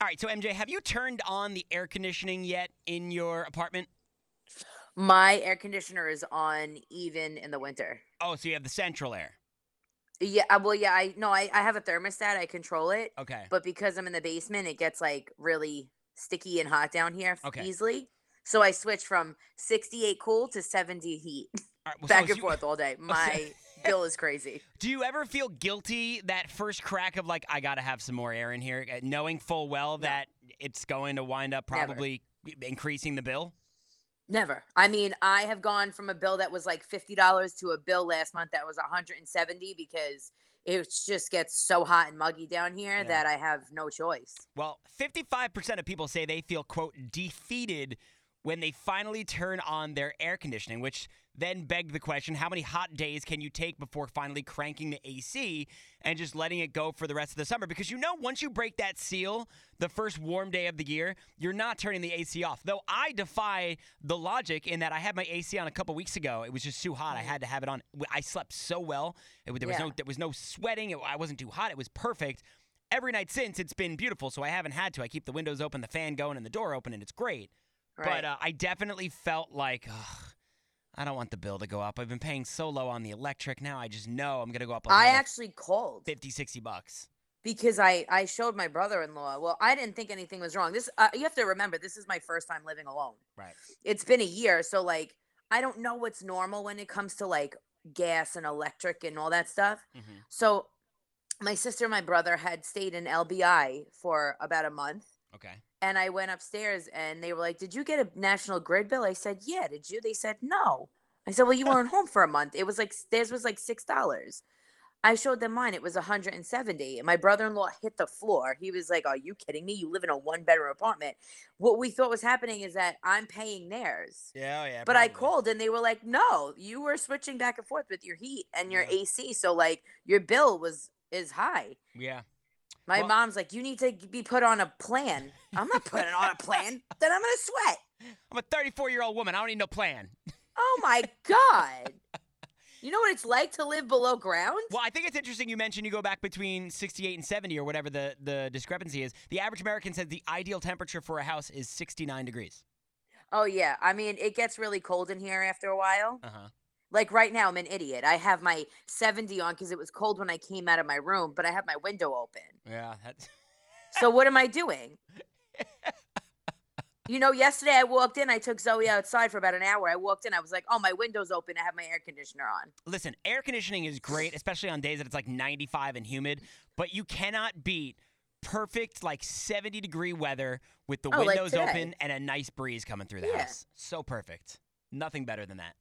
All right, so MJ, have you turned on the air conditioning yet in your apartment? My air conditioner is on even in the winter. Oh, so you have the central air. Yeah, uh, well, yeah, I no, I, I have a thermostat. I control it, Okay. but because I'm in the basement, it gets like really sticky and hot down here Okay. easily. So I switch from 68 cool to 70 heat, right, well, back so and you- forth all day. My bill is crazy. Do you ever feel guilty that first crack of like I got to have some more air in here, uh, knowing full well that it's going to wind up Never. probably increasing the bill? Never. I mean, I have gone from a bill that was like fifty dollars to a bill last month that was 170 because it just gets so hot and muggy down here Yeah. that I have no choice. Well, 55% of people say they feel, quote, defeated when they finally turn on their air conditioning, which then begged the question how many hot days can you take before finally cranking the AC and just letting it go for the rest of the summer? Because you know, once you break that seal, the first warm day of the year, you're not turning the AC off. Though I defy the logic in that I had my AC on a couple weeks ago. It was just too hot. I had to have it on. I slept so well. It, there was Yeah. no there was no sweating. It, I wasn't too hot. It was perfect every night since it's been beautiful so i haven't had to i keep the windows open the fan going and the door open and it's great Right. but uh, i definitely felt like ugh, i don't want the bill to go up i've been paying so low on the electric now i just know i'm going to go up I actually called 50 60 bucks because I I showed my brother-in-law. Well, I didn't think anything was wrong. This uh, you have to remember. This is my first time living alone. right It's been a year, so like I don't know what's normal when it comes to like gas and electric and all that stuff. Mhm. So my sister and my brother had stayed in LBI for about a month. Okay And I went upstairs and they were like, Did you get a national grid bill? I said, Yeah. Did you? They said, No. I said, Well, you weren't home for a month. It was like theirs was like six dollars. I showed them mine. It was 170. And my brother-in-law hit the floor. He was like, Are you kidding me? You live in a one-bedroom apartment. What we thought was happening is that I'm paying theirs. yeah oh, yeah But I called and they were like, No, you were switching back and forth with your heat and your Yeah. AC. So like your bill was is high. yeah My Well- mom's like, you need to be put on a plan. I'm not putting on a plan. Then I'm gonna sweat. i'm a 34 year old woman i don't need no plan Oh my god. You know what it's like to live below ground? well i think it's interesting you mentioned you go back between 68 and 70 or whatever the, the discrepancy is the average american says the ideal temperature for a house is 69 degrees Oh yeah. I mean, it gets really cold in here after a while. uh-huh Like right now, I'm an idiot. I have my 70 on because it was cold when I came out of my room, but I have my window open. yeah that's So what am I doing? You know, yesterday I walked in, I took Zoe outside for about an hour. I walked in, I was like, oh, my window's open. I have my air conditioner on. listen, air conditioning is great, especially on days that it's like 95 and humid, but you cannot beat perfect like 70 degree weather with the Oh, windows today. open and a nice breeze coming through the Yeah. house. So perfect. Nothing better than that.